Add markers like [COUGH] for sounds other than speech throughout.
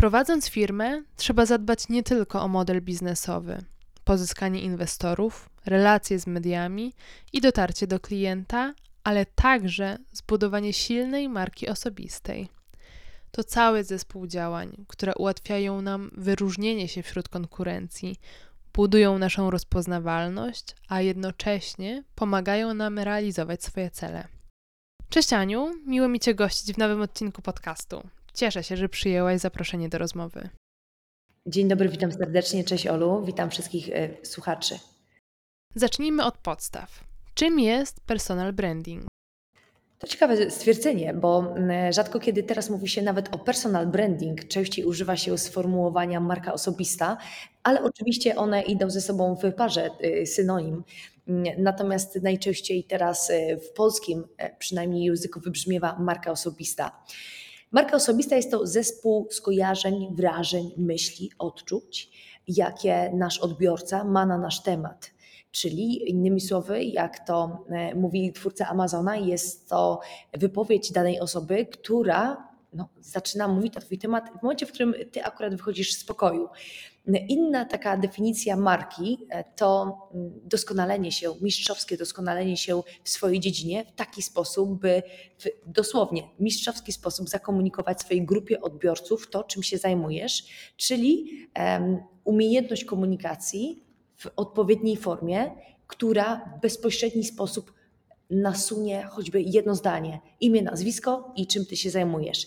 Prowadząc firmę, trzeba zadbać nie tylko o model biznesowy, pozyskanie inwestorów, relacje z mediami i dotarcie do klienta, ale także zbudowanie silnej marki osobistej. To cały zespół działań, które ułatwiają nam wyróżnienie się wśród konkurencji, budują naszą rozpoznawalność, a jednocześnie pomagają nam realizować swoje cele. Cześć Aniu, miło mi Cię gościć w nowym odcinku podcastu. Cieszę się, że przyjęłaś zaproszenie do rozmowy. Dzień dobry, witam serdecznie. Cześć Olu, witam wszystkich y, słuchaczy. Zacznijmy od podstaw. Czym jest personal branding? To ciekawe stwierdzenie, bo rzadko kiedy teraz mówi się nawet o personal branding, częściej używa się sformułowania marka osobista, ale oczywiście one idą ze sobą w parze, y, synonim. Natomiast najczęściej teraz y, w polskim, przynajmniej języku, wybrzmiewa marka osobista. Marka osobista jest to zespół skojarzeń, wrażeń, myśli, odczuć, jakie nasz odbiorca ma na nasz temat. Czyli innymi słowy, jak to e, mówi twórca Amazona, jest to wypowiedź danej osoby, która no, zaczyna mówić na Twój temat w momencie, w którym Ty akurat wychodzisz z pokoju. Inna taka definicja marki e, to mm, doskonalenie się, mistrzowskie doskonalenie się w swojej dziedzinie w taki sposób, by w dosłownie mistrzowski sposób zakomunikować swojej grupie odbiorców to, czym się zajmujesz, czyli um, umiejętność komunikacji w odpowiedniej formie, która w bezpośredni sposób nasunie choćby jedno zdanie, imię, nazwisko i czym ty się zajmujesz.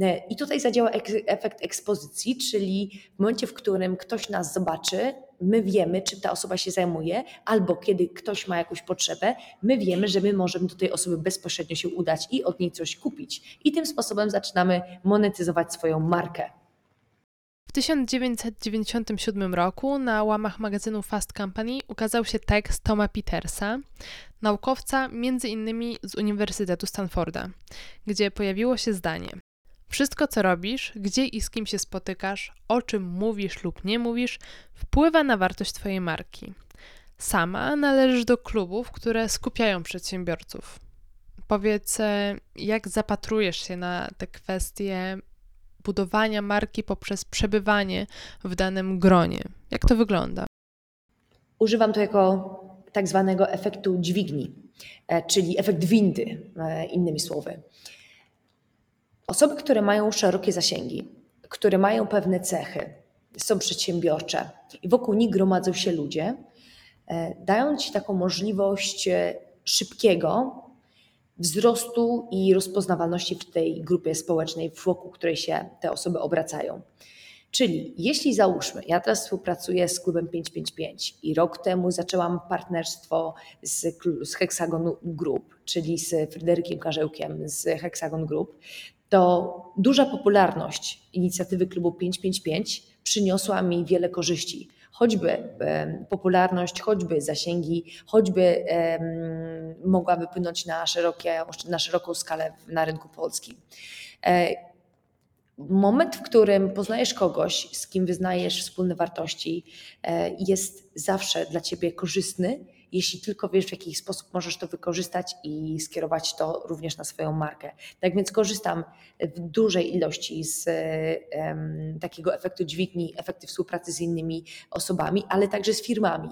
E, I tutaj zadziała efekt ekspozycji, czyli w momencie, w którym ktoś nas zobaczy, my wiemy, czym ta osoba się zajmuje, albo kiedy ktoś ma jakąś potrzebę, my wiemy, że my możemy do tej osoby bezpośrednio się udać i od niej coś kupić. I tym sposobem zaczynamy monetyzować swoją markę. W 1997 roku na łamach magazynu Fast Company ukazał się tekst Toma Petersa, naukowca między innymi z Uniwersytetu Stanforda, gdzie pojawiło się zdanie: Wszystko, co robisz, gdzie i z kim się spotykasz, o czym mówisz lub nie mówisz, wpływa na wartość Twojej marki. Sama należysz do klubów, które skupiają przedsiębiorców. Powiedz, e, jak zapatrujesz się na te kwestie budowania marki poprzez przebywanie w danym gronie? Jak to wygląda? Używam to jako tak zwanego efektu dźwigni, e, czyli efekt windy, e, innymi słowy. Osoby, które mają szerokie zasięgi, które mają pewne cechy, są przedsiębiorcze i wokół nich gromadzą się ludzie, e, dają ci taką możliwość szybkiego wzrostu i rozpoznawalności w tej grupie społecznej, wokół której się te osoby obracają. Czyli jeśli załóżmy, ja teraz współpracuję z klubem 555 i rok temu zaczęłam partnerstwo z, z Hexagon Group, czyli z Fryderykiem Karzełkiem z Hexagon Group, to duża popularność inicjatywy klubu 555 przyniosła mi wiele korzyści choćby popularność, choćby zasięgi, choćby mogła wypłynąć na, szerokie, na szeroką skalę na rynku polskim. E, moment, w którym poznajesz kogoś, z kim wyznajesz wspólne wartości, e, jest zawsze dla ciebie korzystny jeśli tylko wiesz, w jaki sposób możesz to wykorzystać i skierować to również na swoją markę. Tak więc korzystam w dużej ilości z um, takiego efektu dźwigni, efekty współpracy z innymi osobami, ale także z firmami.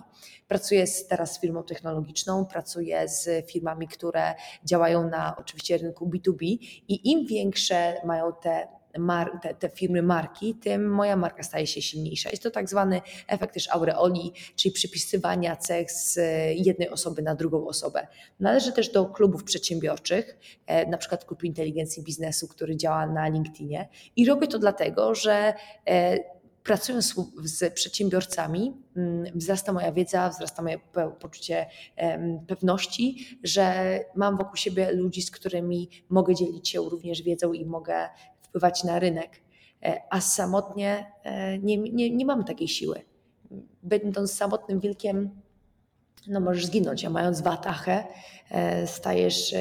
Pracuję z, teraz z firmą technologiczną, pracuję z firmami, które działają na oczywiście rynku B2B i im większe mają te mar- te, te, firmy marki, tym moja marka staje się silniejsza. Jest to tak zwany efekt też aureoli, czyli przypisywania cech z jednej osoby na drugą osobę. Należy też do klubów przedsiębiorczych, e, na przykład klub inteligencji biznesu, który działa na LinkedInie i robię to dlatego, że e, pracując z przedsiębiorcami, mm, wzrasta moja wiedza, wzrasta moje poczucie pewności, że mam wokół siebie ludzi, z którymi mogę dzielić się również wiedzą i mogę wpływać na rynek, e, a samotnie e, nie, nie, nie mamy takiej siły. Będąc samotnym wilkiem, no możesz zginąć, a mając watachę, e, stajesz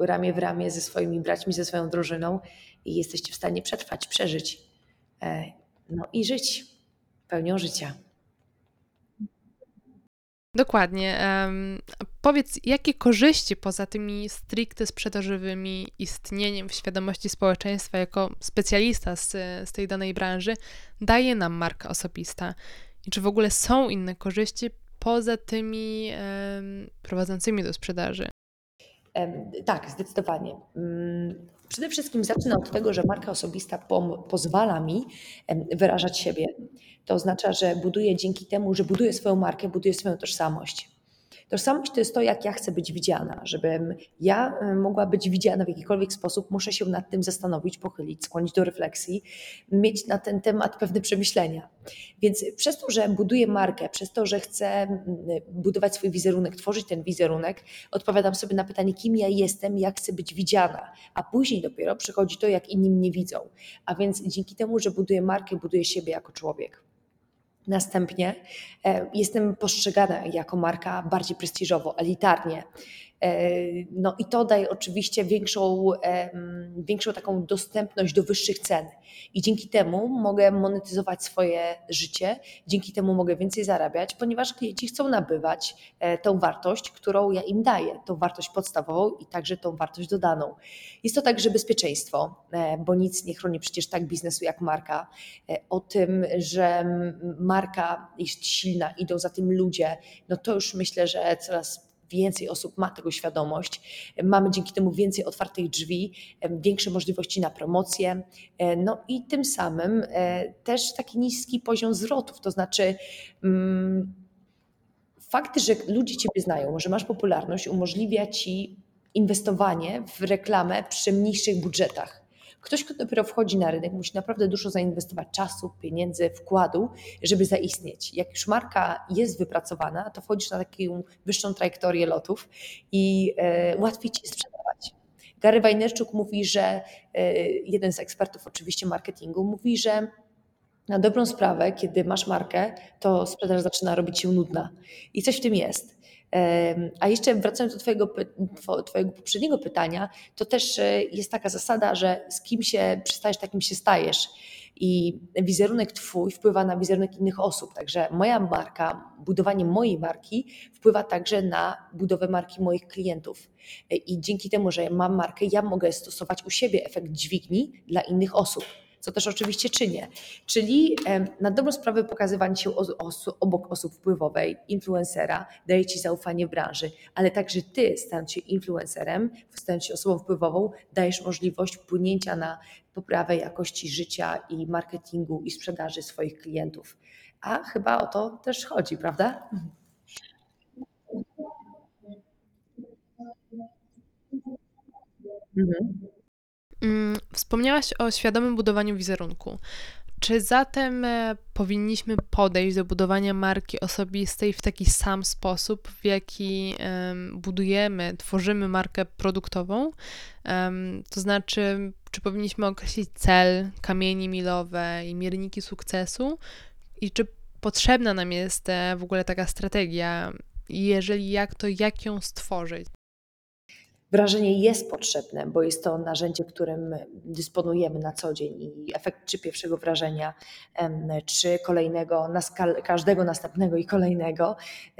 ramię w ramię ze swoimi braćmi, ze swoją drużyną i jesteście w stanie przetrwać, przeżyć no i żyć pełnią życia. Dokładnie. Um, powiedz, jakie korzyści poza tymi stricte sprzedażowymi istnieniem w świadomości społeczeństwa jako specjalista z, z tej danej branży daje nam marka osobista? I czy w ogóle są inne korzyści poza tymi um, prowadzącymi do sprzedaży? Tak, zdecydowanie. Przede wszystkim zacznę od tego, że marka osobista pozwala mi wyrażać siebie. To oznacza, że buduję dzięki temu, że buduję swoją markę, buduję swoją tożsamość. Tożsamość to jest to, jak ja chcę być widziana. Żebym ja e, mogła być widziana w jakikolwiek sposób, muszę się nad tym zastanowić, pochylić, skłonić do refleksji, mieć na ten temat pewne przemyślenia. Więc przez to, że buduję markę, przez to, że chcę budować swój wizerunek, tworzyć ten wizerunek, odpowiadam sobie na pytanie, kim ja jestem, jak chcę być widziana, a później dopiero przychodzi to, jak inni mnie widzą. A więc dzięki temu, że buduję markę, buduję siebie jako człowiek. Następnie e, jestem postrzegana jako marka bardziej prestiżowo, elitarnie. E, no i to daje oczywiście większą, większą taką dostępność do wyższych cen. I dzięki temu mogę monetyzować swoje życie, dzięki temu mogę więcej zarabiać, ponieważ klienci chcą nabywać e, tą wartość, którą ja im daję, tą wartość podstawową i także tą wartość dodaną. Jest to także bezpieczeństwo, e, bo nic nie chroni przecież tak biznesu jak marka. O tym, że marka jest silna, idą za tym ludzie, no to już myślę, że coraz więcej osób ma tego świadomość. Mamy dzięki temu więcej otwartych drzwi, większe możliwości na promocję, e, no i tym samym e, też taki niski poziom zwrotów, to znaczy mm, fakt, że ludzie Ciebie znają, że masz popularność, umożliwia Ci inwestowanie w reklamę przy mniejszych budżetach. Ktoś, kto dopiero wchodzi na rynek, musi naprawdę dużo zainwestować czasu, pieniędzy, wkładu, żeby zaistnieć. Jak już marka jest wypracowana, to wchodzisz na taką wyższą trajektorię lotów i e, łatwiej ci sprzedawać. Gary Wajnerczuk mówi, że e, jeden z ekspertów oczywiście marketingu mówi, że na dobrą sprawę, kiedy masz markę, to sprzedaż zaczyna robić się nudna. I coś w tym jest. A jeszcze wracając do twojego, twojego poprzedniego pytania, to też e, jest taka zasada, że z kim się przystajesz, takim się stajesz. I wizerunek Twój wpływa na wizerunek innych osób. Także moja marka, budowanie mojej marki wpływa także na budowę marki moich klientów. E, I dzięki temu, że mam markę, ja mogę stosować u siebie efekt dźwigni dla innych osób co też oczywiście czynię. Czyli na dobrą sprawę pokazywanie się obok osób wpływowej, influencera, daje Ci zaufanie w branży, ale także Ty, stając się influencerem, stając się osobą wpływową, dajesz możliwość wpłynięcia na poprawę jakości życia i marketingu i sprzedaży swoich klientów. A chyba o to też chodzi, prawda? Mhm. Wspomniałaś o świadomym budowaniu wizerunku. Czy zatem e, powinniśmy podejść do budowania marki osobistej w taki sam sposób, w jaki budujemy, tworzymy markę produktową? To znaczy, czy powinniśmy określić cel, kamienie milowe i mierniki sukcesu? I czy potrzebna nam jest e, w ogóle taka strategia? Jeżeli jak, to jak ją stworzyć? Wrażenie jest potrzebne, bo jest to narzędzie, którym dysponujemy na co dzień i efekt czy pierwszego wrażenia, czy kolejnego, każdego następnego i kolejnego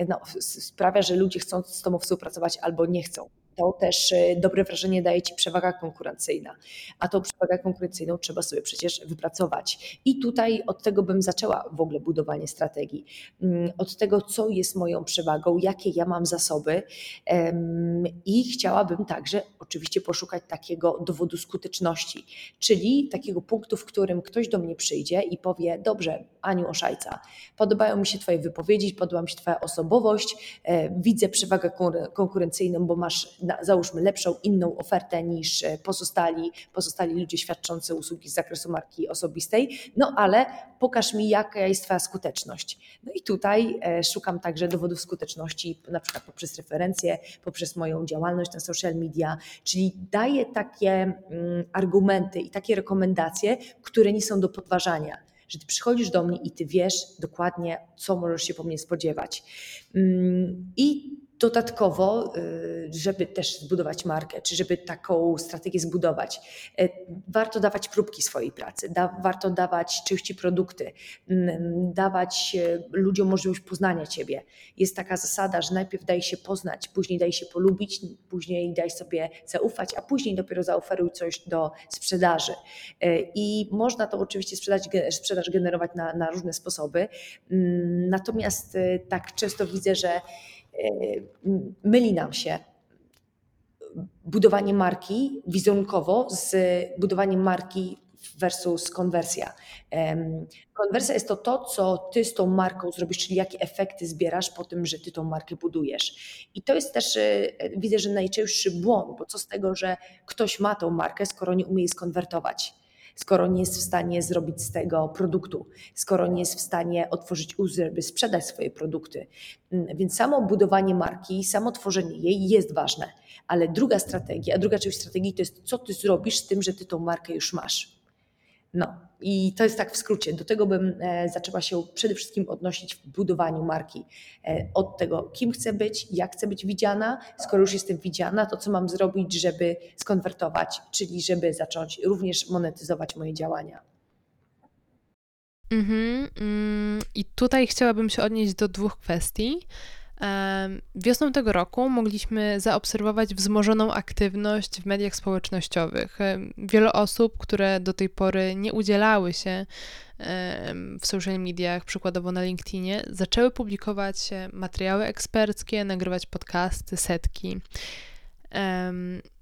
no, sprawia, że ludzie chcą z Tobą współpracować albo nie chcą to też e, dobre wrażenie daje Ci przewaga konkurencyjna. A tą przewagę konkurencyjną trzeba sobie przecież wypracować. I tutaj od tego bym zaczęła w ogóle budowanie strategii. Mm, od tego, co jest moją przewagą, jakie ja mam zasoby i chciałabym także oczywiście poszukać takiego dowodu skuteczności, czyli takiego punktu, w którym ktoś do mnie przyjdzie i powie: Dobrze, Aniu Oszajca, podobają mi się Twoje wypowiedzi, podoba mi się Twoja osobowość, e, widzę przewagę konkurencyjną, bo masz załóżmy lepszą, inną ofertę niż e, pozostali, pozostali ludzie świadczący usługi z zakresu marki osobistej, no ale pokaż mi, jaka jest Twoja skuteczność. No i tutaj e, szukam także dowodów skuteczności, na przykład poprzez referencje, poprzez moją działalność na social media, czyli daję takie mm, argumenty i takie rekomendacje, które nie są do podważania że ty przychodzisz do mnie i ty wiesz dokładnie, co możesz się po mnie spodziewać. Mm, I Dodatkowo, y, żeby też zbudować markę, czy żeby taką strategię zbudować, y, warto dawać próbki swojej pracy, da, warto dawać czyści produkty, mm, dawać y, ludziom możliwość poznania ciebie. Jest taka zasada, że najpierw daj się poznać, później daj się polubić, później daj sobie zaufać, a później dopiero zaoferuj coś do sprzedaży. I można to oczywiście sprzedać, sprzedaż generować na, na różne sposoby. Mm, natomiast tak często widzę, że myli nam się budowanie marki wizerunkowo z budowaniem marki versus konwersja. Konwersja jest to to, co ty z tą marką zrobisz, czyli jakie efekty zbierasz po tym, że ty tą markę budujesz. I to jest też, e, widzę, że najczęstszy błąd, bo co z tego, że ktoś ma tą markę, skoro nie umie jej skonwertować skoro nie jest w stanie zrobić z tego produktu, skoro nie jest w stanie otworzyć ust, żeby sprzedać swoje produkty. Mm, więc samo budowanie marki, samo tworzenie jej jest ważne, ale druga strategia, druga część strategii to jest, co ty zrobisz z tym, że ty tą markę już masz. No i to jest tak w skrócie. Do tego bym e, zaczęła się przede wszystkim odnosić w budowaniu marki. E, od tego, kim chcę być, jak chcę być widziana. Skoro już jestem widziana, to co mam zrobić, żeby skonwertować, czyli żeby zacząć również monetyzować moje działania. Mhm, mm, I tutaj chciałabym się odnieść do dwóch kwestii. Wiosną tego roku mogliśmy zaobserwować wzmożoną aktywność w mediach społecznościowych. Wiele osób, które do tej pory nie udzielały się w social mediach, przykładowo na LinkedInie, zaczęły publikować materiały eksperckie, nagrywać podcasty, setki.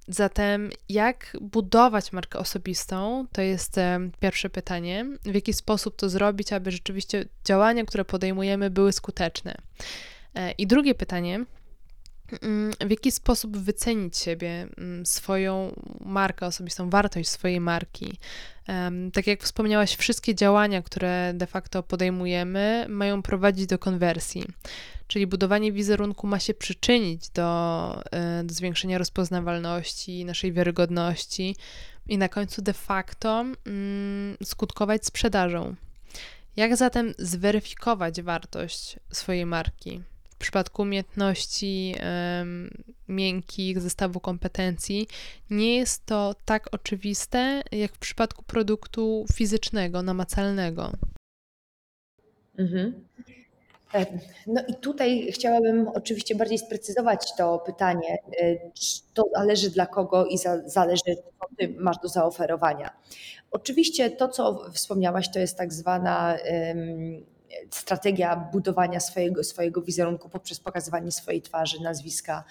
Zatem, jak budować markę osobistą? To jest pierwsze pytanie. W jaki sposób to zrobić, aby rzeczywiście działania, które podejmujemy, były skuteczne? E, I drugie pytanie. Mm, w jaki sposób wycenić siebie, mm, swoją markę osobistą, wartość swojej marki? Tak jak wspomniałaś, wszystkie działania, które de facto podejmujemy, mają prowadzić do konwersji. Czyli budowanie wizerunku ma się przyczynić do, e, do zwiększenia rozpoznawalności, naszej wiarygodności i na końcu de facto mm, skutkować sprzedażą. Jak zatem zweryfikować wartość swojej marki? W przypadku umiejętności um, miękkich, zestawu kompetencji, nie jest to tak oczywiste jak w przypadku produktu fizycznego, namacalnego. Mhm. E, no i tutaj chciałabym oczywiście bardziej sprecyzować to pytanie, e, czy to zależy dla kogo i za, zależy, co ty masz do zaoferowania. Oczywiście to, co wspomniałaś, to jest tak zwana um, strategia budowania swojego, swojego wizerunku poprzez pokazywanie swojej twarzy, nazwiska,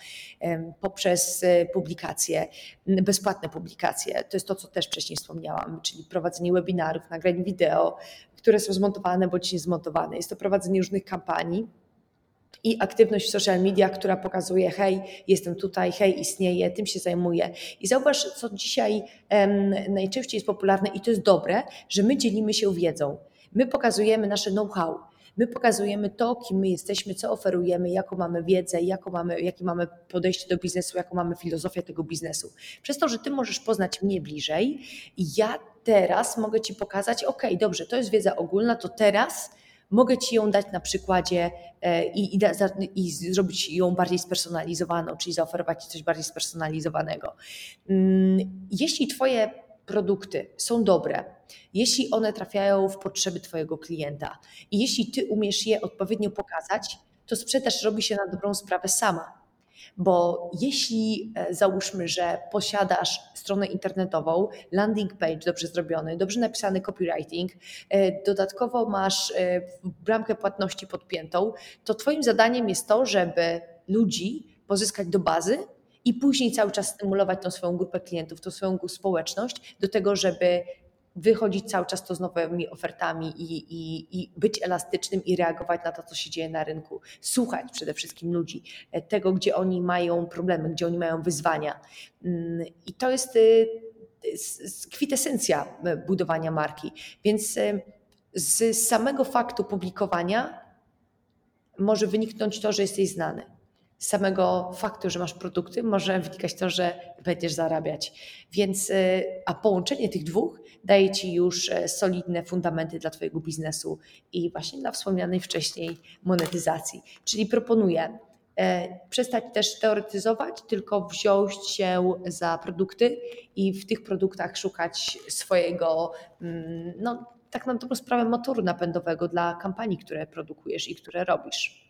poprzez e, publikacje, bezpłatne publikacje. To jest to, co też wcześniej wspomniałam, czyli prowadzenie webinarów, nagrań wideo, które są zmontowane bądź niezmontowane. Jest to prowadzenie różnych kampanii i aktywność w social media, która pokazuje, hej, jestem tutaj, hej, istnieję, tym się zajmuję. I zauważ, co dzisiaj um, najczęściej jest popularne i to jest dobre, że my dzielimy się wiedzą. My pokazujemy nasze know-how. My pokazujemy to, kim my jesteśmy, co oferujemy, jaką mamy wiedzę, jaką mamy, jakie mamy podejście do biznesu, jaką mamy filozofię tego biznesu. Przez to, że ty możesz poznać mnie bliżej, ja teraz mogę ci pokazać, ok, dobrze, to jest wiedza ogólna, to teraz mogę ci ją dać na przykładzie e, i, i, i, zrobić ją bardziej spersonalizowaną, czyli zaoferować ci coś bardziej spersonalizowanego. Mm, jeśli Twoje produkty są dobre, jeśli one trafiają w potrzeby Twojego klienta i jeśli Ty umiesz je odpowiednio pokazać, to sprzedaż robi się na dobrą sprawę sama. Bo jeśli e, załóżmy, że posiadasz stronę internetową, landing page dobrze zrobiony, dobrze napisany copywriting, e, dodatkowo masz e, bramkę płatności podpiętą, to Twoim zadaniem jest to, żeby ludzi pozyskać do bazy i później cały czas stymulować tą swoją grupę klientów, tą swoją społeczność do tego, żeby wychodzić cały czas to z nowymi ofertami i, i, i być elastycznym i reagować na to, co się dzieje na rynku. Słuchać przede wszystkim ludzi, e, tego, gdzie oni mają problemy, gdzie oni mają wyzwania. Mm, I to jest y, kwitesencja e, budowania marki. Więc e, z samego faktu publikowania może wyniknąć to, że jesteś znany samego faktu, że masz produkty, może wynikać to, że będziesz zarabiać. Więc, y, a połączenie tych dwóch daje Ci już e, solidne fundamenty dla Twojego biznesu i właśnie dla wspomnianej wcześniej monetyzacji. Czyli proponuję E, przestać też teoretyzować, tylko wziąć się za produkty i w tych produktach szukać swojego, mm, no tak na dobrą sprawę, motoru napędowego dla kampanii, które produkujesz i które robisz.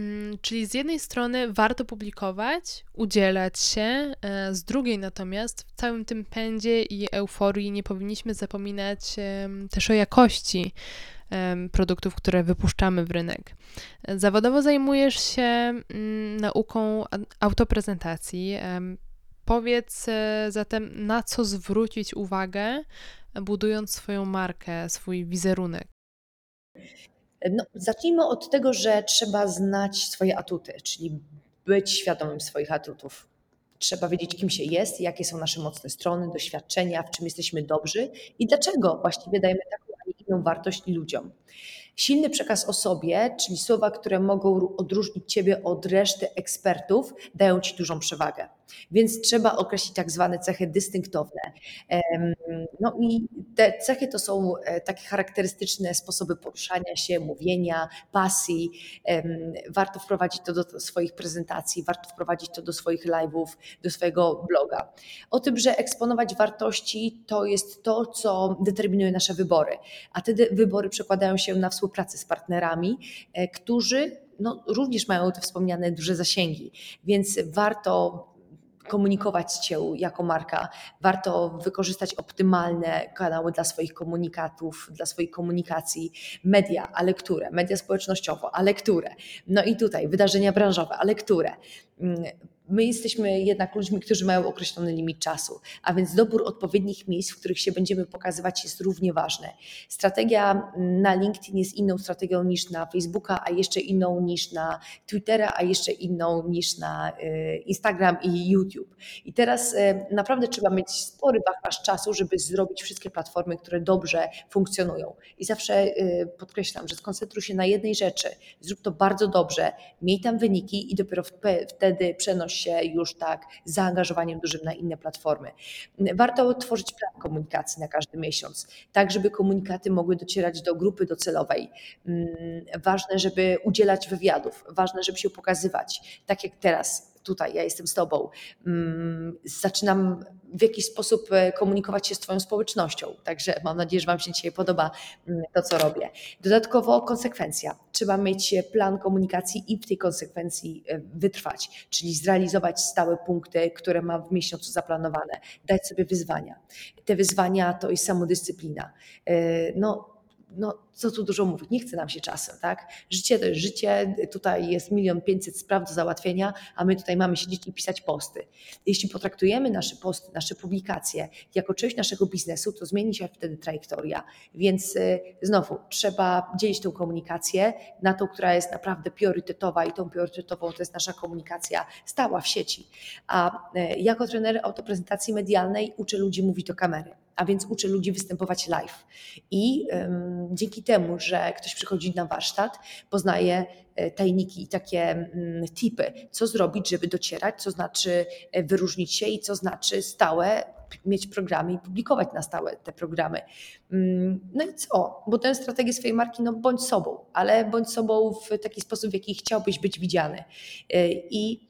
Mm, czyli z jednej strony warto publikować, udzielać się, e, z drugiej natomiast w całym tym pędzie i euforii nie powinniśmy zapominać też o jakości produktów, które wypuszczamy w rynek. Zawodowo zajmujesz się mm, nauką autoprezentacji. Powiedz e, zatem, na co zwrócić uwagę, budując swoją markę, swój wizerunek. No, zacznijmy od tego, że trzeba znać swoje atuty, czyli być świadomym swoich atutów. Trzeba wiedzieć, kim się jest, jakie są nasze mocne strony, doświadczenia, w czym jesteśmy dobrzy i dlaczego właściwie dajemy taką, a nie inną wartość ludziom. Silny przekaz o sobie, czyli słowa, które mogą odróżnić Ciebie od reszty ekspertów, dają Ci dużą przewagę. Więc trzeba określić tak zwane cechy dystynktowne. No i te cechy to są e, takie charakterystyczne sposoby poruszania się, mówienia, pasji. Warto wprowadzić to do swoich prezentacji, warto wprowadzić to do swoich live'ów, do swojego bloga. O tym, że eksponować wartości to jest to, co determinuje nasze wybory, a te wybory przekładają się na współpracę z partnerami, e, którzy no, również mają te wspomniane duże zasięgi, więc warto komunikować się jako marka, warto wykorzystać optymalne kanały dla swoich komunikatów, dla swojej komunikacji, media, ale które? Media społecznościowe, ale które? No i tutaj wydarzenia branżowe, ale które? My jesteśmy jednak ludźmi, którzy mają określony limit czasu, a więc dobór odpowiednich miejsc, w których się będziemy pokazywać, jest równie ważny. Strategia na LinkedIn jest inną strategią niż na Facebooka, a jeszcze inną niż na Twittera, a jeszcze inną niż na y, Instagram i YouTube. I teraz y, naprawdę trzeba mieć spory wachlarz czasu, żeby zrobić wszystkie platformy, które dobrze funkcjonują. I zawsze y, podkreślam, że skoncentruj się na jednej rzeczy, zrób to bardzo dobrze, miej tam wyniki i dopiero wtedy przenoś się już tak zaangażowaniem dużym na inne platformy. Warto tworzyć plan komunikacji na każdy miesiąc, tak żeby komunikaty mogły docierać do grupy docelowej. Mm, ważne, żeby udzielać wywiadów, ważne, żeby się pokazywać, tak jak teraz tutaj, ja jestem z Tobą. Mm, zaczynam w jakiś sposób e, komunikować się z Twoją społecznością. Także mam nadzieję, że Wam się dzisiaj podoba mm, to, co robię. Dodatkowo konsekwencja. Trzeba mieć plan komunikacji i w tej konsekwencji e, wytrwać, czyli zrealizować stałe punkty, które mam w miesiącu zaplanowane, dać sobie wyzwania. Te wyzwania to jest samodyscyplina. E, no, no co tu dużo mówić, nie chce nam się czasem, tak? Życie to jest życie, tutaj jest milion pięćset spraw do załatwienia, a my tutaj mamy siedzieć i pisać posty. Jeśli potraktujemy nasze posty, nasze publikacje jako część naszego biznesu, to zmieni się wtedy trajektoria. Więc y, znowu trzeba dzielić tę komunikację na tą, która jest naprawdę priorytetowa i tą priorytetową to jest nasza komunikacja stała w sieci. A y, jako trener autoprezentacji medialnej uczę ludzi mówić do kamery a więc uczę ludzi występować live. I um, dzięki temu, że ktoś przychodzi na warsztat, poznaje e, tajniki i takie um, tipy, co zrobić, żeby docierać, co znaczy e, wyróżnić się i co znaczy stałe mieć programy i publikować na stałe te programy. Mm, no i co? Bo tę strategię swojej marki, no bądź sobą, ale bądź sobą w taki sposób, w jaki chciałbyś być widziany. E, I Mm,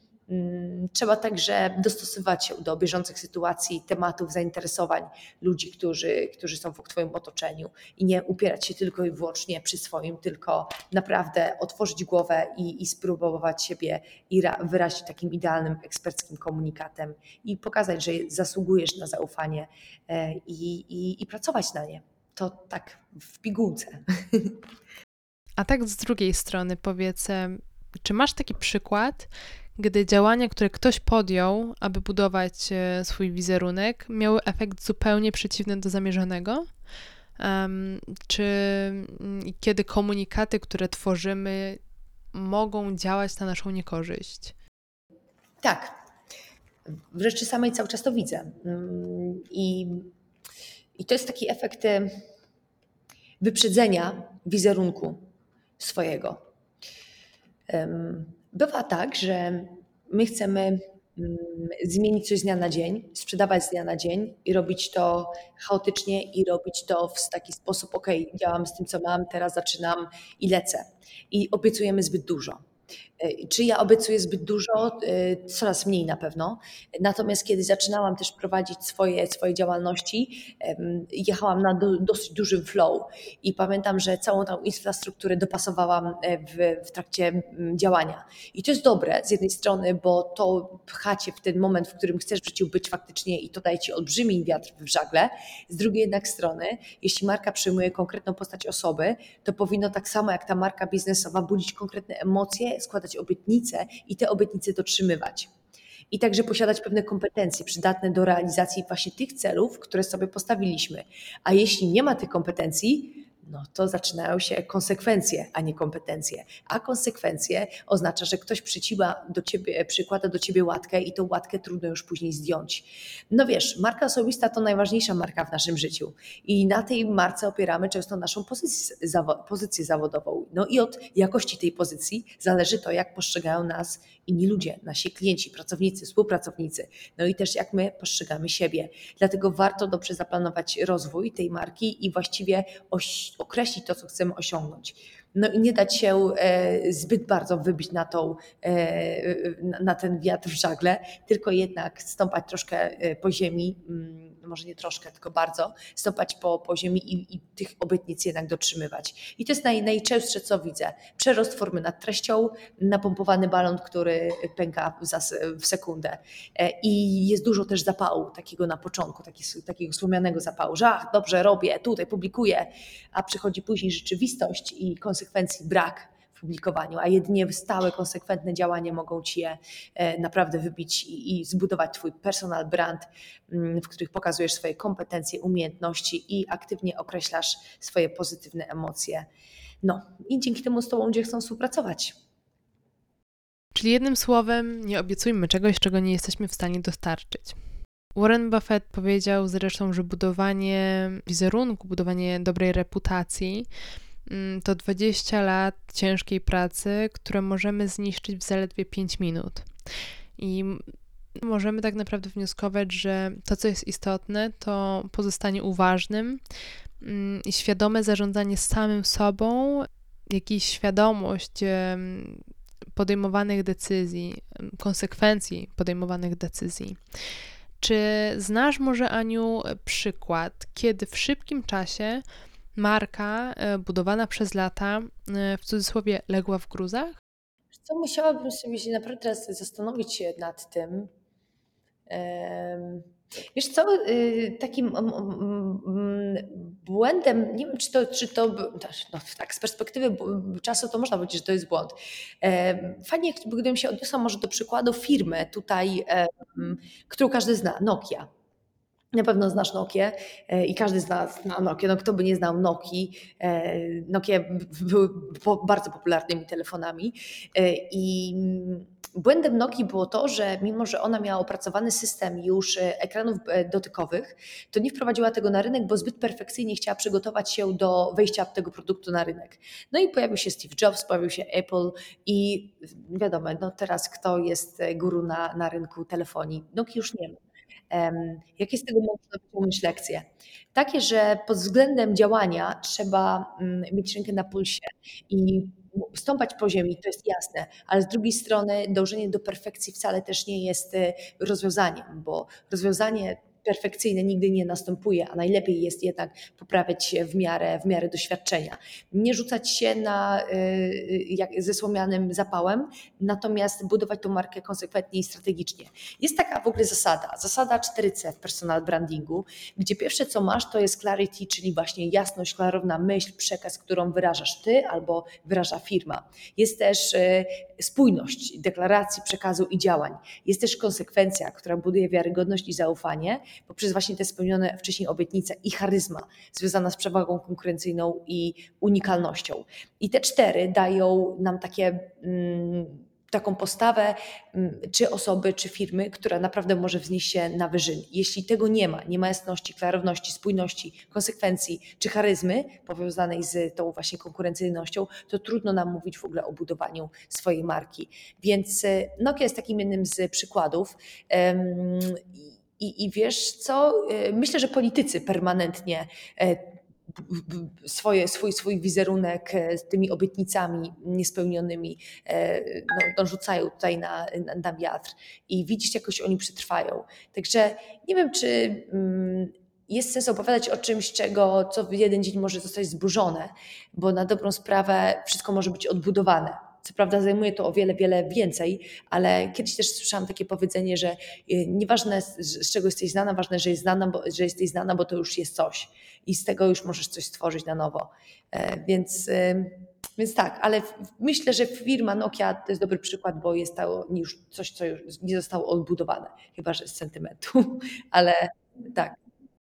trzeba także dostosować się do bieżących sytuacji, tematów, zainteresowań ludzi, którzy, którzy są w Twoim otoczeniu i nie upierać się tylko i wyłącznie przy swoim, tylko naprawdę otworzyć głowę i, i spróbować siebie i wyrazić takim idealnym eksperckim komunikatem i pokazać, że zasługujesz na zaufanie e, i, i, i pracować na nie. To tak w pigułce. A tak z drugiej strony powiedz, czy masz taki przykład, gdy działania, które ktoś podjął, aby budować e, swój wizerunek, miały efekt zupełnie przeciwny do zamierzonego? Um, czy mm, kiedy komunikaty, które tworzymy, mogą działać na naszą niekorzyść? Tak. W rzeczy samej cały czas to widzę. Mm, I, i to jest taki efekt e, wyprzedzenia wizerunku swojego. Bywa tak, że my chcemy mm, zmienić coś z dnia na dzień, sprzedawać z dnia na dzień i robić to chaotycznie i robić to w taki sposób, ok, działam z tym, co mam, teraz zaczynam i lecę. I obiecujemy zbyt dużo. Czy ja obiecuję zbyt dużo? E, coraz mniej na pewno. Natomiast kiedy zaczynałam też prowadzić swoje, swoje działalności, jechałam na do, dosyć dużym flow i pamiętam, że całą tą infrastrukturę dopasowałam e, w, w trakcie działania. I to jest dobre z jednej strony, bo to pchacie w ten moment, w którym chcesz w życiu być faktycznie i to daje ci olbrzymi wiatr w żagle. Z drugiej jednak strony, jeśli marka przyjmuje konkretną postać osoby, to powinno tak samo jak ta marka biznesowa budzić konkretne emocje, składać obietnice i te obietnice dotrzymywać. I także posiadać pewne kompetencje przydatne do realizacji właśnie tych celów, które sobie postawiliśmy. A jeśli nie ma tych kompetencji, no to zaczynają się konsekwencje, a nie kompetencje. A konsekwencje oznacza, że ktoś przyciła do ciebie, przykłada do ciebie łatkę i tą łatkę trudno już później zdjąć. No wiesz, marka osobista to najważniejsza marka w naszym życiu i na tej marce opieramy często naszą pozycję, pozycję zawodową. No i od jakości tej pozycji zależy to, jak postrzegają nas inni ludzie, nasi klienci, pracownicy, współpracownicy, no i też jak my postrzegamy siebie. Dlatego warto dobrze zaplanować rozwój tej marki i właściwie określić to, co chcemy osiągnąć. No i nie dać się e, zbyt bardzo wybić na, tą, e, na ten wiatr w żagle, tylko jednak stąpać troszkę e, po ziemi, mm, może nie troszkę, tylko bardzo, stąpać po, po ziemi i, i tych obietnic jednak dotrzymywać. I to jest naj, najczęstsze, co widzę. Przerost formy nad treścią, napompowany balon, który pęka w sekundę. I jest dużo też zapału takiego na początku, takiego, takiego słomianego zapału, że ach, dobrze robię, tutaj publikuję, a przychodzi później rzeczywistość i konsekwencje konsekwencji brak w publikowaniu, a jedynie stałe, konsekwentne działania mogą ci je e, naprawdę wybić i, i zbudować Twój personal brand, mm, w których pokazujesz swoje kompetencje, umiejętności i aktywnie określasz swoje pozytywne emocje. No i dzięki temu z Tobą ludzie chcą współpracować. Czyli jednym słowem, nie obiecujmy czegoś, czego nie jesteśmy w stanie dostarczyć. Warren Buffett powiedział zresztą, że budowanie wizerunku, budowanie dobrej reputacji to 20 lat ciężkiej pracy, które możemy zniszczyć w zaledwie 5 minut. I możemy tak naprawdę wnioskować, że to, co jest istotne, to pozostanie uważnym mm, i świadome zarządzanie samym sobą, jakiś świadomość podejmowanych decyzji, konsekwencji podejmowanych decyzji. Czy znasz może, Aniu, przykład, kiedy w szybkim czasie marka e, budowana przez lata, e, w cudzysłowie, legła w gruzach? Co musiałabym sobie się naprawdę teraz zastanowić się nad tym. Wiesz co, y, takim błędem, nie wiem czy to, czy to no tak, z perspektywy czasu to można powiedzieć, że to jest błąd. Fajnie, gdybym się odniosła może do przykładu firmy tutaj, którą każdy zna, Nokia. Na pewno znasz Nokię e, i każdy z nas zna Nokię. No, kto by nie znał Nokii? E, Nokie były bardzo popularnymi telefonami e, i błędem Nokii było to, że mimo, że ona miała opracowany system już ekranów dotykowych, to nie wprowadziła tego na rynek, bo zbyt perfekcyjnie chciała przygotować się do wejścia tego produktu na rynek. No i pojawił się Steve Jobs, pojawił się Apple i wiadomo, no teraz kto jest guru na, na rynku telefonii? Nokii już nie ma. Jakie z tego można wyciągnąć lekcje? Takie, że pod względem działania trzeba mm, mieć rękę na pulsie i stąpać po ziemi, to jest jasne, ale z drugiej strony dążenie do perfekcji wcale też nie jest e, rozwiązaniem, bo rozwiązanie perfekcyjne nigdy nie następuje, a najlepiej jest jednak poprawiać się w miarę, w miarę doświadczenia. Nie rzucać się na, y, jak, ze słomianym zapałem, natomiast budować tą markę konsekwentnie i strategicznie. Jest taka w ogóle zasada, zasada 4C w personal brandingu, gdzie pierwsze co masz to jest clarity, czyli właśnie jasność, klarowna myśl, przekaz, którą wyrażasz ty albo wyraża firma. Jest też y, spójność deklaracji, przekazu i działań. Jest też konsekwencja, która buduje wiarygodność i zaufanie, poprzez właśnie te spełnione wcześniej obietnice i charyzma związana z przewagą konkurencyjną i unikalnością. I te cztery dają nam takie. Mm, taką postawę, mm, czy osoby, czy firmy, która naprawdę może wznieść się na wyżyny. Jeśli tego nie ma, nie ma jasności, klarowności, spójności, konsekwencji czy charyzmy powiązanej z tą właśnie konkurencyjnością, to trudno nam mówić w ogóle o budowaniu swojej marki. Więc e, Nokia jest takim jednym z przykładów. I, I wiesz co? E, myślę, że politycy permanentnie e, swoje, swój, swój wizerunek z tymi obietnicami niespełnionymi no rzucają tutaj na, na, na wiatr i widzisz, jakoś oni przetrwają. Także nie wiem, czy mm, jest sens opowiadać o czymś, czego co w jeden dzień może zostać zburzone, bo na dobrą sprawę wszystko może być odbudowane. Co prawda zajmuje to o wiele, wiele więcej, ale kiedyś też słyszałam takie powiedzenie, że y, nieważne z czego jesteś znana, ważne, że, jest znana, bo, że jesteś znana, bo to już jest coś i z tego już możesz coś stworzyć na nowo. E, więc, y, więc tak, ale myślę, że firma Nokia to jest dobry przykład, bo jest to już coś, co już nie zostało odbudowane, chyba że z sentymentu, [LAUGHS] ale tak.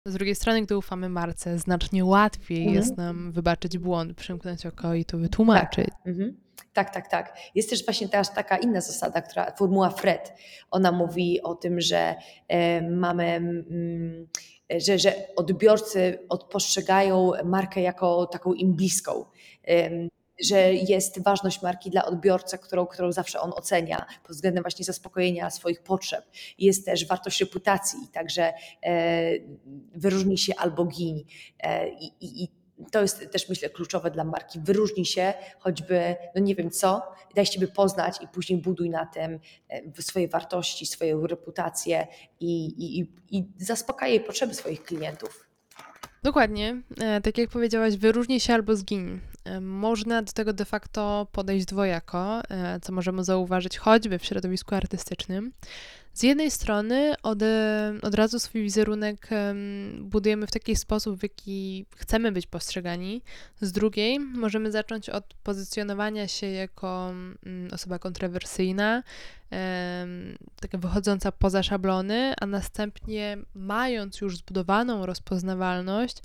Z drugiej strony, gdy ufamy marce, znacznie łatwiej mhm. jest nam wybaczyć błąd, przymknąć oko i to wytłumaczyć. Tak. Mhm. Tak, tak, tak. Jest też właśnie teraz taka inna zasada, która, formuła FRED. Ona mówi o tym, że e, mamy, mm, że, że odbiorcy postrzegają markę jako taką im bliską. E, że jest ważność marki dla odbiorcy, którą, którą zawsze on ocenia pod względem właśnie zaspokojenia swoich potrzeb. Jest też wartość reputacji, także e, wyróżni się albo. E, I, i, i to jest też myślę kluczowe dla marki. Wyróżnij się, choćby, no nie wiem co, daj siebie poznać i później buduj na tym e, swoje wartości, swoją reputację i, i, i zaspokajaj potrzeby swoich klientów. Dokładnie. E, tak jak powiedziałaś, wyróżnij się albo zgiń. E, można do tego de facto podejść dwojako, co możemy zauważyć choćby w środowisku artystycznym. Z jednej strony od, od razu swój wizerunek budujemy w taki sposób, w jaki chcemy być postrzegani. Z drugiej możemy zacząć od pozycjonowania się jako mm, osoba kontrowersyjna, taka wychodząca poza szablony, a następnie mając już zbudowaną rozpoznawalność,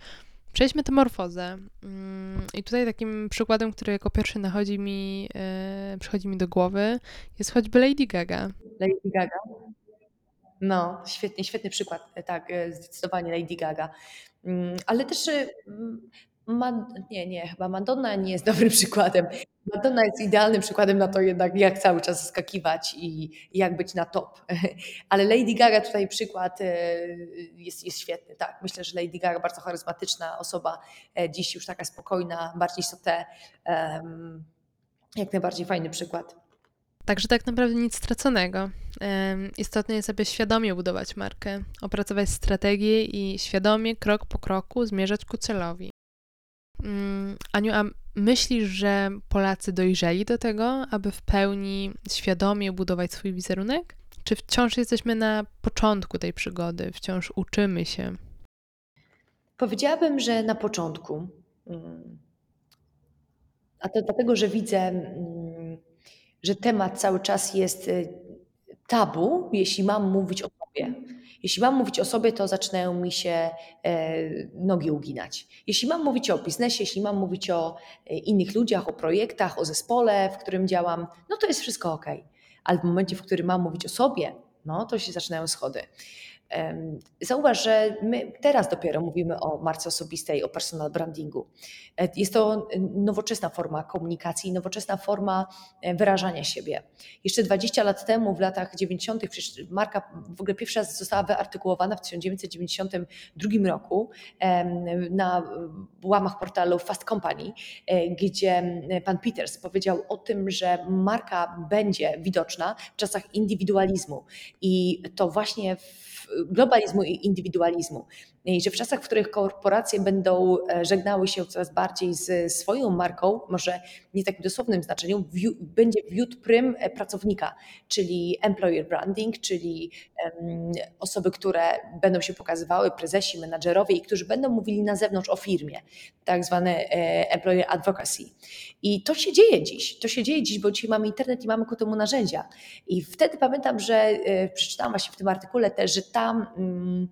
Przejdźmy metamorfozę. Mm, I tutaj takim przykładem, który jako pierwszy nachodzi mi, e, przychodzi mi do głowy, jest choćby Lady Gaga. Lady Gaga. No, świetnie, świetny przykład, e, tak, e, zdecydowanie Lady Gaga. Mm, ale też nie, nie, chyba Madonna nie jest dobrym [LAUGHS] przykładem. Madonna jest idealnym przykładem na to jednak, jak cały czas skakiwać i jak być na top. [LAUGHS] Ale Lady Gaga tutaj przykład jest, jest świetny. Tak, myślę, że Lady Gaga bardzo charyzmatyczna osoba, dziś już taka spokojna, bardziej sotę. Jak najbardziej fajny przykład. Także tak naprawdę nic straconego. Istotne jest, aby świadomie budować markę, opracować strategię i świadomie, krok po kroku zmierzać ku celowi. Mm, Aniu, a myślisz, że Polacy dojrzeli do tego, aby w pełni świadomie budować swój wizerunek? Czy wciąż jesteśmy na początku tej przygody, wciąż uczymy się? Powiedziałabym, że na początku. Mm. A to dlatego, że widzę mm, że temat cały czas jest y, tabu, jeśli mam mówić o sobie. Jeśli mam mówić o sobie, to zaczynają mi się e, nogi uginać. Jeśli mam mówić o biznesie, jeśli mam mówić o e, innych ludziach, o projektach, o zespole, w którym działam, no to jest wszystko ok. Ale w momencie, w którym mam mówić o sobie, no to się zaczynają schody. Zauważ, że my teraz dopiero mówimy o marce osobistej, o personal brandingu. E, jest to nowoczesna forma komunikacji, nowoczesna forma e, wyrażania siebie. Jeszcze 20 lat temu, w latach 90., przecież marka w ogóle pierwsza została wyartykułowana w 1992 roku na łamach portalu Fast Company, e, gdzie pan Peters powiedział o tym, że marka będzie widoczna w czasach indywidualizmu. I to właśnie w globalizmu i indywidualizmu. I że w czasach, w których korporacje będą e, żegnały się coraz bardziej z swoją marką, może nie w takim dosłownym znaczeniu, będzie wiód prym e, pracownika, czyli employer branding, czyli um, osoby, które będą się pokazywały, prezesi, menadżerowie i którzy będą mówili na zewnątrz o firmie, tak zwane e, employer advocacy. I to się dzieje dziś. To się dzieje dziś, bo dzisiaj mamy internet i mamy ku temu narzędzia. I wtedy pamiętam, że przeczytałam właśnie w tym artykule też, że tam mm,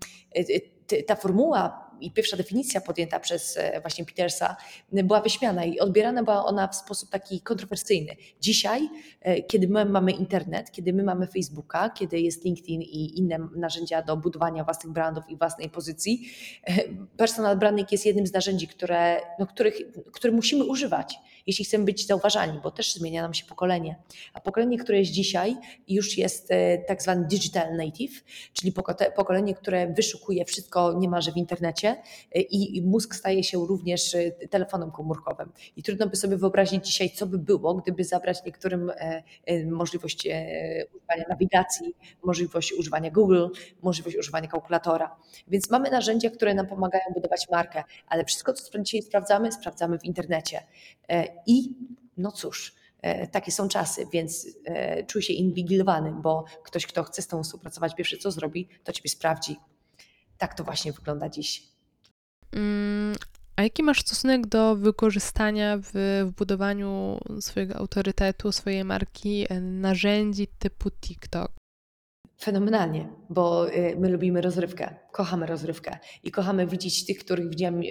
ta formuła i pierwsza definicja podjęta przez e, właśnie Petersa była wyśmiana i odbierana była ona w sposób taki kontrowersyjny. Dzisiaj, e, kiedy my mamy internet, kiedy my mamy Facebooka, kiedy jest LinkedIn i inne narzędzia do budowania własnych brandów i własnej pozycji, e, personal branding jest jednym z narzędzi, które, no, których, które musimy używać jeśli chcemy być zauważani, bo też zmienia nam się pokolenie. A pokolenie, które jest dzisiaj, już jest tak zwany digital native, czyli pokolenie, które wyszukuje wszystko niemalże w internecie internecie i mózg staje się również telefonem komórkowym. I trudno by sobie wyobrazić dzisiaj, co by było, gdyby zabrać niektórym możliwość używania nawigacji, możliwość używania Google, możliwość używania kalkulatora. Więc mamy narzędzia, które nam pomagają budować markę, ale wszystko, co dzisiaj sprawdzamy, sprawdzamy w internecie. I no cóż, E, takie są czasy, więc e, czuj się inwigilowany, bo ktoś, kto chce z tobą współpracować, pierwsze co zrobi, to ciebie sprawdzi. Tak to właśnie wygląda dziś. Mm, a jaki masz stosunek do wykorzystania w, w budowaniu swojego autorytetu, swojej marki e, narzędzi typu TikTok? Fenomenalnie, bo my lubimy rozrywkę, kochamy rozrywkę i kochamy widzieć tych, których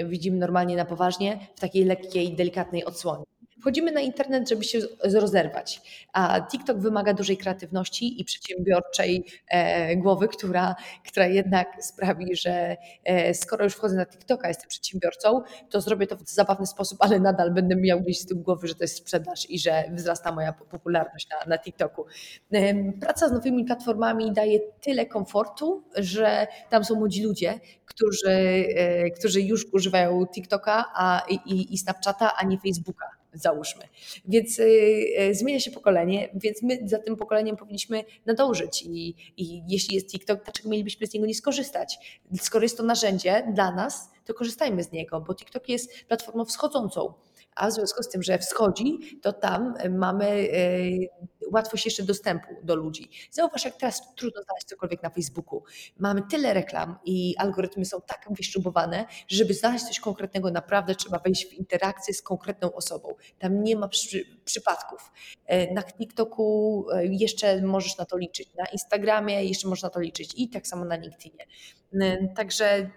widzimy normalnie na poważnie, w takiej lekkiej, delikatnej odsłonie. Wchodzimy na internet, żeby się rozerwać, a TikTok wymaga dużej kreatywności i przedsiębiorczej e, głowy, która, która jednak sprawi, że e, skoro już wchodzę na TikToka, jestem przedsiębiorcą, to zrobię to w zabawny sposób, ale nadal będę miał gdzieś z tyłu głowy, że to jest sprzedaż i że wzrasta moja popularność na, na TikToku. E, praca z nowymi platformami daje tyle komfortu, że tam są młodzi ludzie, którzy, którzy już używają TikToka a, i, i Snapchata, a nie Facebooka załóżmy. Więc y, y, zmienia się pokolenie, więc my za tym pokoleniem powinniśmy nadążyć i, i jeśli jest TikTok, dlaczego mielibyśmy z niego nie skorzystać? Skoro jest to narzędzie dla nas, to korzystajmy z niego, bo TikTok jest platformą wschodzącą a w związku z tym, że wschodzi, to tam mamy e, łatwość jeszcze dostępu do ludzi. Zauważ, jak teraz trudno znaleźć cokolwiek na Facebooku. Mamy tyle reklam i algorytmy są tak wyśrubowane, że żeby znaleźć coś konkretnego, naprawdę trzeba wejść w interakcję z konkretną osobą. Tam nie ma przy, przypadków. E, na TikToku e, jeszcze możesz na to liczyć, na Instagramie jeszcze można to liczyć i tak samo na LinkedInie. Także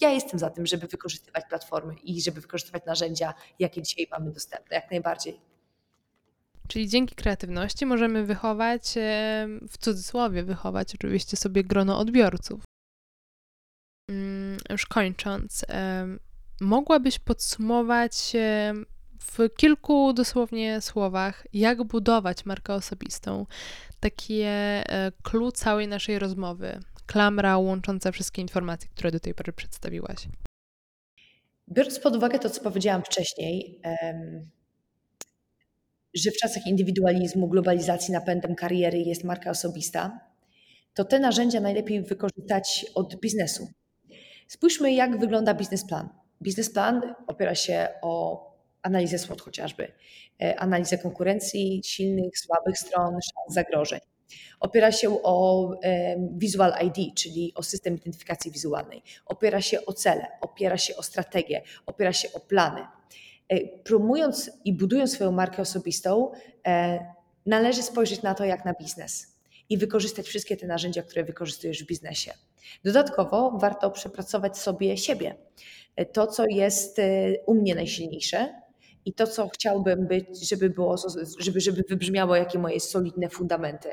ja jestem za tym, żeby wykorzystywać platformy i żeby wykorzystywać narzędzia, jakie dzisiaj mamy dostępne, jak najbardziej. Czyli dzięki kreatywności możemy wychować, w cudzysłowie wychować oczywiście sobie grono odbiorców. Mm, już kończąc, mogłabyś podsumować w kilku dosłownie słowach, jak budować markę osobistą, takie e, clue całej naszej rozmowy, klamra łącząca wszystkie informacje, które do tej pory przedstawiłaś. Biorąc pod uwagę to, co powiedziałam wcześniej, że w czasach indywidualizmu, globalizacji, napędem kariery jest marka osobista, to te narzędzia najlepiej wykorzystać od biznesu. Spójrzmy, jak wygląda biznesplan. Biznesplan opiera się o analizę SWOT chociażby, e, analizę konkurencji, silnych, słabych stron, szans, zagrożeń. Opiera się o Visual ID, czyli o system identyfikacji wizualnej. Opiera się o cele, opiera się o strategię, opiera się o plany. E, promując i budując swoją markę osobistą, e, należy spojrzeć na to jak na biznes i wykorzystać wszystkie te narzędzia, które wykorzystujesz w biznesie. Dodatkowo warto przepracować sobie siebie. E, to, co jest u mnie najsilniejsze, i to, co chciałbym być, żeby było, żeby, żeby wybrzmiało, jakie moje solidne fundamenty.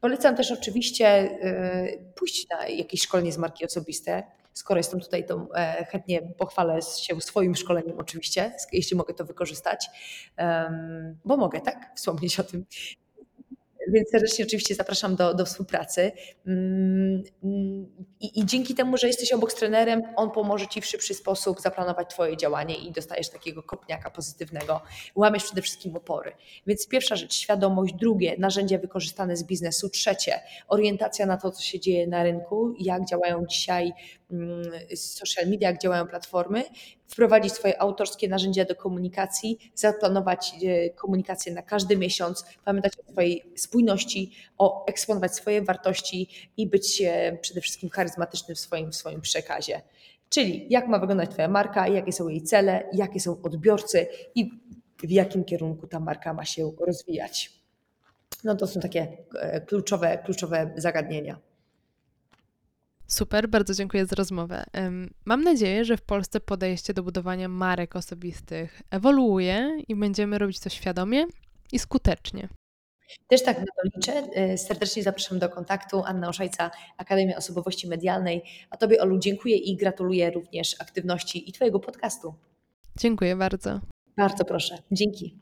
Polecam też oczywiście pójść na jakieś szkolenie z marki osobiste. Skoro jestem tutaj, to e, chętnie pochwalę się swoim szkoleniem oczywiście, jeśli mogę to wykorzystać, bo mogę, tak? Wspomnieć o tym. Więc serdecznie oczywiście zapraszam do, do współpracy. Mm, I, I, dzięki temu, że jesteś obok z trenerem, on pomoże Ci w szybszy sposób zaplanować Twoje działanie i dostajesz takiego kopniaka pozytywnego. Łamiesz przede wszystkim opory. Więc pierwsza rzecz, świadomość. Drugie, narzędzia wykorzystane z biznesu. Trzecie, orientacja na to, co się dzieje na rynku, jak działają dzisiaj social media, jak działają platformy wprowadzić swoje autorskie narzędzia do komunikacji, zaplanować e, komunikację na każdy miesiąc, pamiętać o swojej spójności, o eksponować swoje wartości i być e, przede wszystkim charyzmatycznym w swoim, w swoim przekazie. Czyli jak ma wyglądać Twoja marka, jakie są jej cele, jakie są odbiorcy i w jakim kierunku ta marka ma się rozwijać. No to są takie e, kluczowe, kluczowe zagadnienia. Super, bardzo dziękuję za rozmowę. Mam nadzieję, że w Polsce podejście do budowania marek osobistych ewoluuje i będziemy robić to świadomie i skutecznie. Też tak na to liczę. E, serdecznie zapraszam do kontaktu. Anna Oszajca, Akademia Osobowości Medialnej. A Tobie, Olu, dziękuję i gratuluję również aktywności i Twojego podcastu. Dziękuję bardzo. Bardzo proszę. Dzięki.